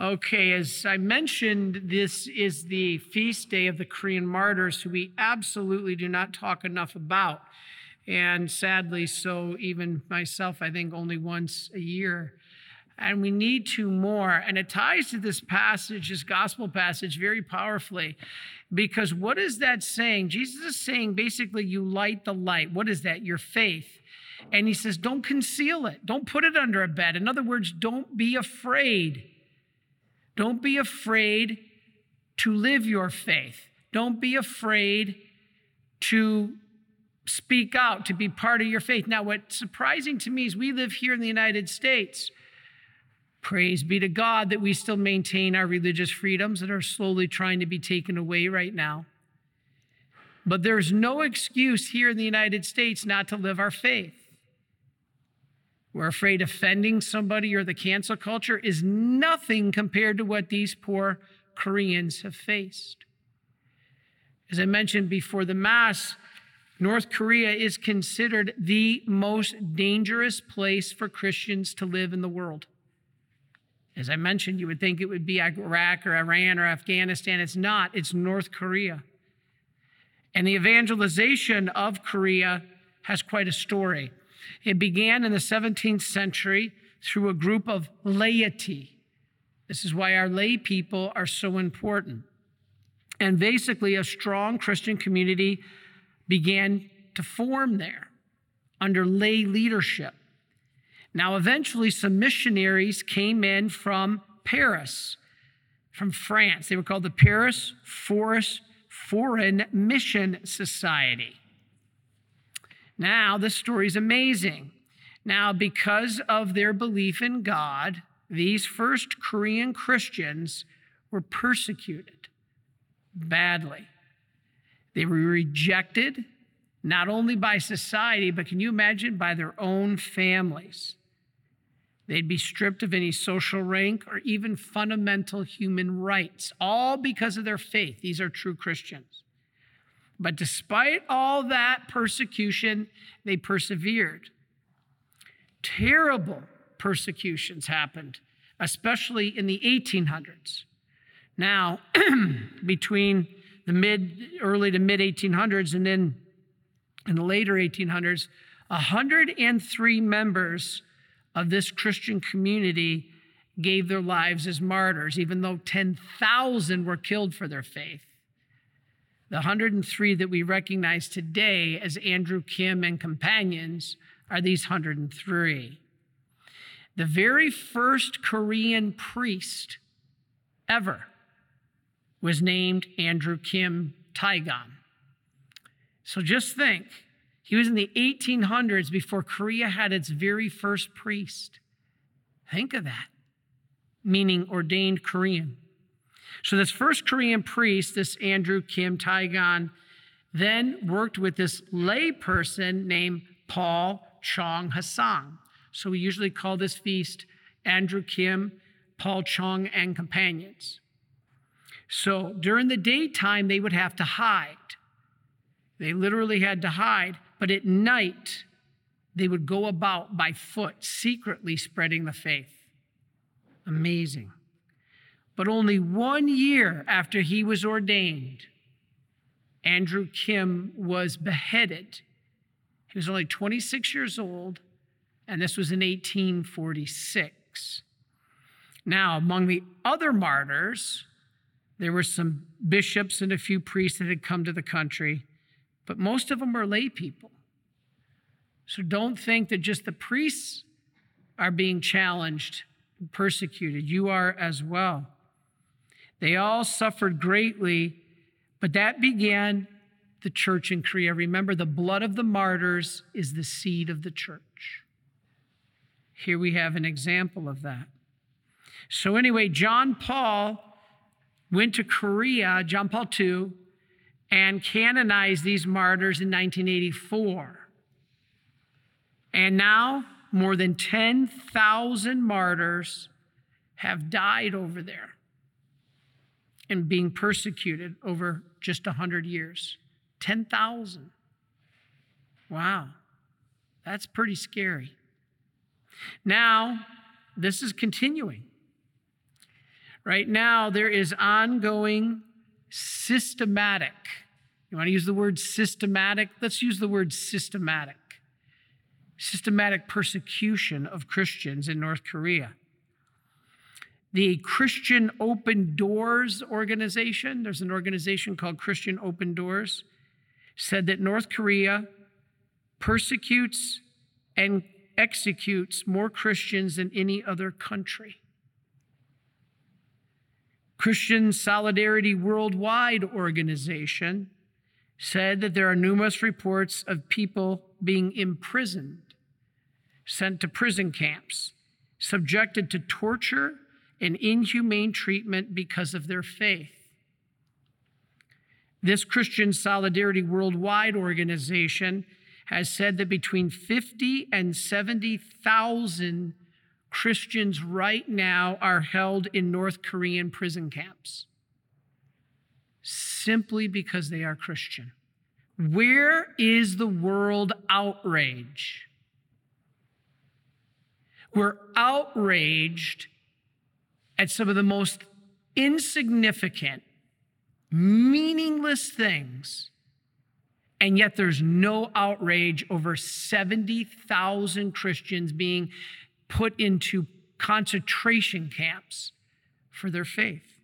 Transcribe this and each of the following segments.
Okay, as I mentioned, this is the feast day of the Korean martyrs, who we absolutely do not talk enough about. And sadly, so even myself, I think only once a year. And we need to more. And it ties to this passage, this gospel passage, very powerfully. Because what is that saying? Jesus is saying basically, you light the light. What is that? Your faith. And he says, don't conceal it, don't put it under a bed. In other words, don't be afraid. Don't be afraid to live your faith. Don't be afraid to speak out, to be part of your faith. Now, what's surprising to me is we live here in the United States. Praise be to God that we still maintain our religious freedoms that are slowly trying to be taken away right now. But there's no excuse here in the United States not to live our faith. We're afraid offending somebody or the cancel culture is nothing compared to what these poor Koreans have faced. As I mentioned before the Mass, North Korea is considered the most dangerous place for Christians to live in the world. As I mentioned, you would think it would be Iraq or Iran or Afghanistan. It's not, it's North Korea. And the evangelization of Korea has quite a story. It began in the 17th century through a group of laity. This is why our lay people are so important. And basically, a strong Christian community began to form there under lay leadership. Now, eventually, some missionaries came in from Paris, from France. They were called the Paris Forest Foreign Mission Society. Now, this story is amazing. Now, because of their belief in God, these first Korean Christians were persecuted badly. They were rejected not only by society, but can you imagine by their own families? They'd be stripped of any social rank or even fundamental human rights, all because of their faith. These are true Christians. But despite all that persecution, they persevered. Terrible persecutions happened, especially in the 1800s. Now, between the mid, early to mid 1800s and then in the later 1800s, 103 members of this Christian community gave their lives as martyrs, even though 10,000 were killed for their faith. The 103 that we recognize today as Andrew Kim and companions are these 103. The very first Korean priest ever was named Andrew Kim Taegon. So just think, he was in the 1800s before Korea had its very first priest. Think of that, meaning ordained Korean. So, this first Korean priest, this Andrew Kim Taegon, then worked with this lay person named Paul Chong Hasang. So, we usually call this feast Andrew Kim, Paul Chong, and companions. So, during the daytime, they would have to hide. They literally had to hide, but at night, they would go about by foot, secretly spreading the faith. Amazing. But only one year after he was ordained, Andrew Kim was beheaded. He was only 26 years old, and this was in 1846. Now, among the other martyrs, there were some bishops and a few priests that had come to the country, but most of them were lay people. So don't think that just the priests are being challenged and persecuted. You are as well. They all suffered greatly, but that began the church in Korea. Remember, the blood of the martyrs is the seed of the church. Here we have an example of that. So, anyway, John Paul went to Korea, John Paul II, and canonized these martyrs in 1984. And now, more than 10,000 martyrs have died over there and being persecuted over just 100 years. 10,000. Wow, that's pretty scary. Now, this is continuing. Right now, there is ongoing systematic. You want to use the word systematic? Let's use the word systematic. Systematic persecution of Christians in North Korea. The Christian Open Doors organization, there's an organization called Christian Open Doors, said that North Korea persecutes and executes more Christians than any other country. Christian Solidarity Worldwide organization said that there are numerous reports of people being imprisoned, sent to prison camps, subjected to torture and inhumane treatment because of their faith. This Christian Solidarity Worldwide organization has said that between 50 and 70,000 Christians right now are held in North Korean prison camps simply because they are Christian. Where is the world outrage? We're outraged at some of the most insignificant, meaningless things. And yet there's no outrage over 70,000 Christians being put into concentration camps for their faith.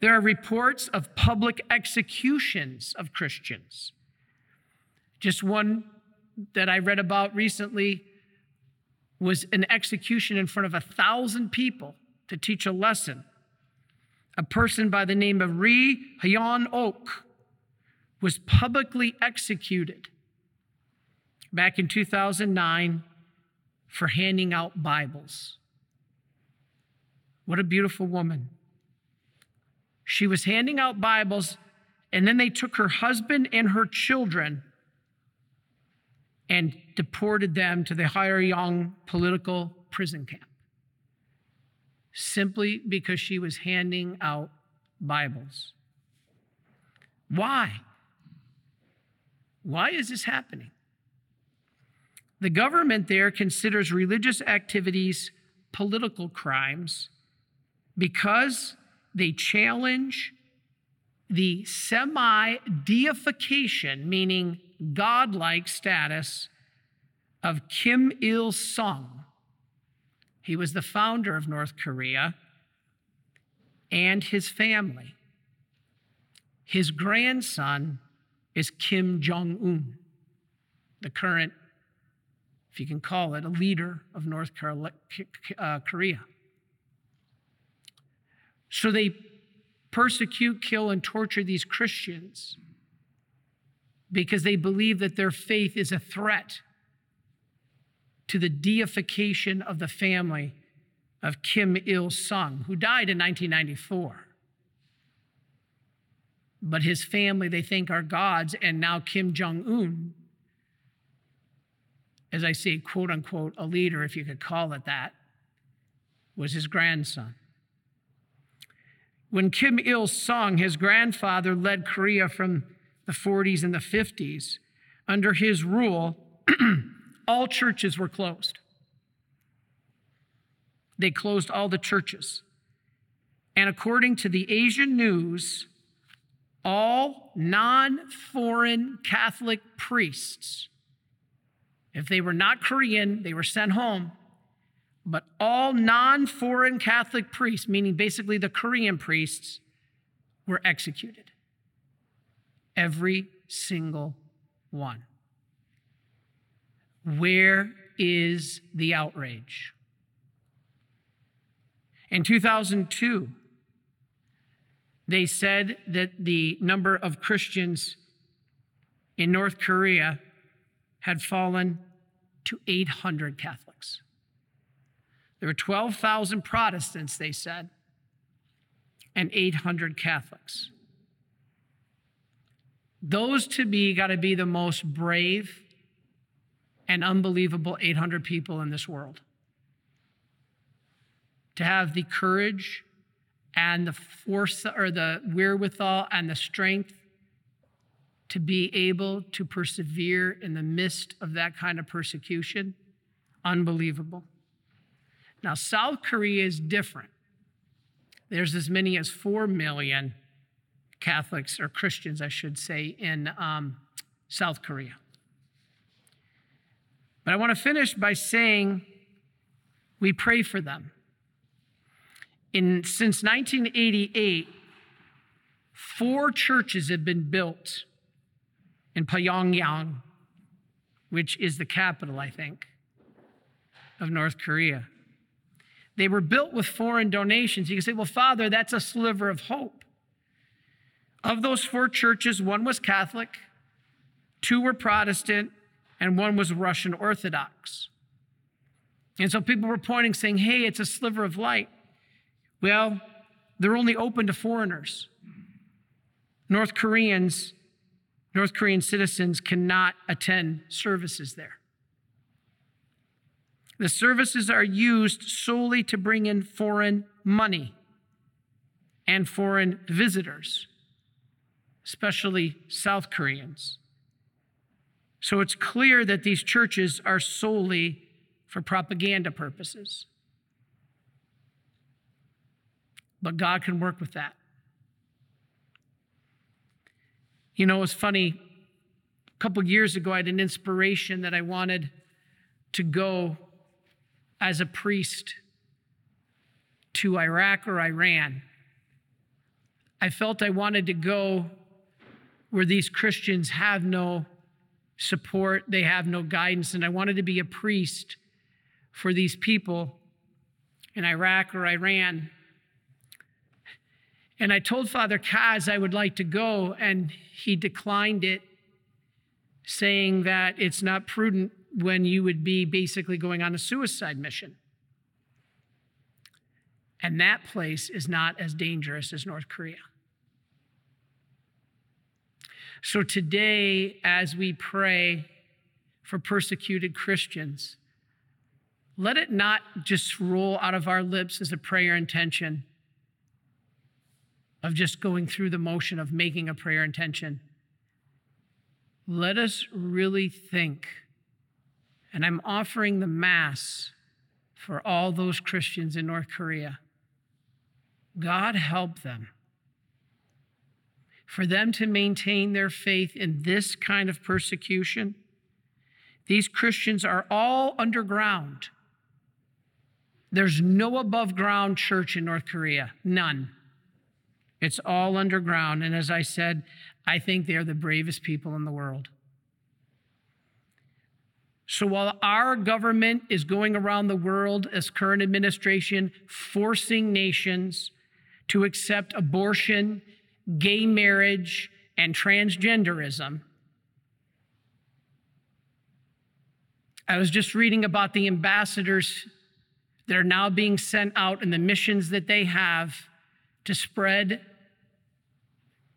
There are reports of public executions of Christians. Just one that I read about recently was an execution in front of a thousand people to teach a lesson. A person by the name of Ri Hyon Ok was publicly executed back in 2009 for handing out Bibles. What a beautiful woman. She was handing out Bibles, and then they took her husband and her children and deported them to the Haeryong political prison camp simply because she was handing out Bibles. Why? Why is this happening? The government there considers religious activities political crimes because they challenge the semi deification, meaning godlike status, of Kim Il sung. He was the founder of North Korea and his family. His grandson is Kim Jong un, the current if you can call it, a leader of North uh, Korea. So they persecute, kill, and torture these Christians because they believe that their faith is a threat to the deification of the family of Kim Il sung, who died in 1994. But his family, they think, are gods, and now Kim Jong un as I say, quote unquote, a leader, if you could call it that, was his grandson. When Kim Il sung, his grandfather led Korea from the 40s and the 50s. Under his rule, all churches were closed. They closed all the churches. And according to the Asian news, all non foreign Catholic priests if they were not Korean, they were sent home. But all non foreign Catholic priests, meaning basically the Korean priests, were executed. Every single one. Where is the outrage? In 2002, they said that the number of Christians in North Korea had fallen to 800 Catholics. There were 12,000 Protestants, they said, and 800 Catholics. Those to me got to be the most brave and unbelievable 800 people in this world. To have the courage and the force or the wherewithal and the strength to be able to persevere in the midst of that kind of persecution, unbelievable. Now, South Korea is different. there's as many as 4 million Catholics, or Christians, I should say, in um, South Korea. But I want to finish by saying we pray for them. In, since 1988, four churches have been built in Pyongyang, which is the capital, I think, of North Korea. They were built with foreign donations. You can say, well, Father, that's a sliver of hope. Of those four churches, one was Catholic, two were Protestant, and one was Russian Orthodox. And so people were pointing, saying, hey, it's a sliver of light. Well, they're only open to foreigners. North Koreans, North Korean citizens cannot attend services there. The services are used solely to bring in foreign money and foreign visitors, especially South Koreans. So it's clear that these churches are solely for propaganda purposes. But God can work with that. You know, it's funny. A couple years ago, I had an inspiration that I wanted to go as a priest to Iraq or Iran. I felt I wanted to go where these Christians have no support, they have no guidance, and I wanted to be a priest for these people in Iraq or Iran. And I told Father Kaz I would like to go, and he declined it, saying that it's not prudent when you would be basically going on a suicide mission. And that place is not as dangerous as North Korea. So today, as we pray for persecuted Christians, let it not just roll out of our lips as a prayer intention of just going through the motion of making a prayer intention. Let us really think and I'm offering the Mass for all those Christians in North Korea. God help them. For them to maintain their faith in this kind of persecution, these Christians are all underground. There's no above ground church in North Korea, none. It's all underground. And as I said, I think they're the bravest people in the world. So while our government is going around the world as current administration, forcing nations to accept abortion, gay marriage, and transgenderism, I was just reading about the ambassadors that are now being sent out and the missions that they have to spread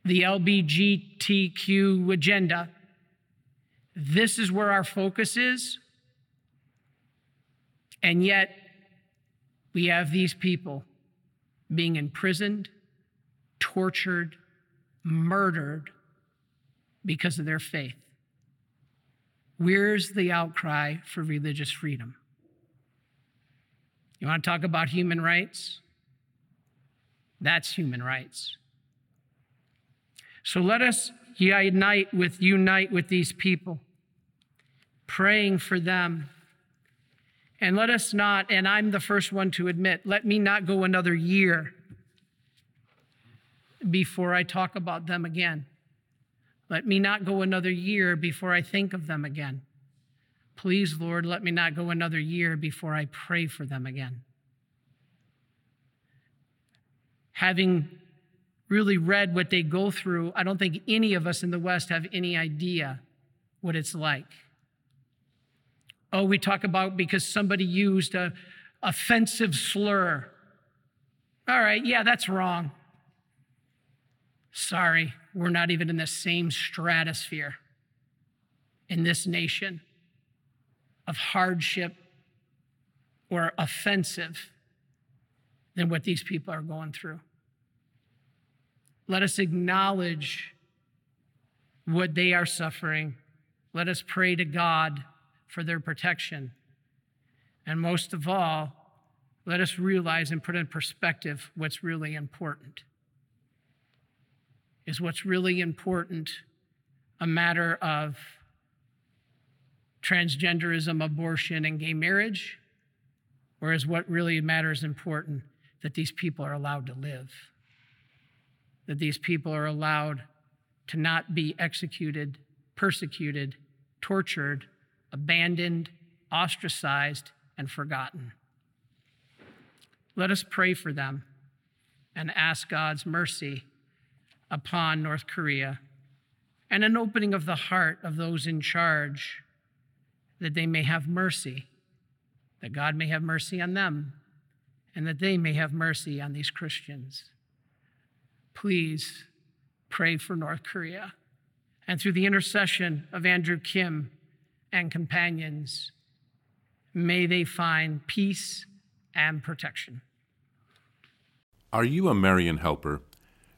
the LBGTQ agenda this is where our focus is. And yet, we have these people being imprisoned, tortured, murdered because of their faith. Where's the outcry for religious freedom? You want to talk about human rights? That's human rights. So let us unite with unite with these people praying for them. And let us not, and I'm the first one to admit, let me not go another year before I talk about them again. Let me not go another year before I think of them again. Please, Lord, let me not go another year before I pray for them again. Having really read what they go through, I don't think any of us in the West have any idea what it's like. Oh, we talk about because somebody used a offensive slur. All right, yeah, that's wrong. Sorry, we're not even in the same stratosphere in this nation of hardship or offensive than what these people are going through. Let us acknowledge what they are suffering. Let us pray to God for their protection. And most of all, let us realize and put in perspective what's really important. Is what's really important a matter of transgenderism, abortion, and gay marriage? Or is what really matters important that these people are allowed to live? That these people are allowed to not be executed, persecuted, tortured, abandoned, ostracized, and forgotten. Let us pray for them and ask God's mercy upon North Korea and an opening of the heart of those in charge that they may have mercy, that God may have mercy on them, and that they may have mercy on these Christians. Please pray for North Korea. And through the intercession of Andrew Kim and companions, may they find peace and protection. Are you a Marian helper?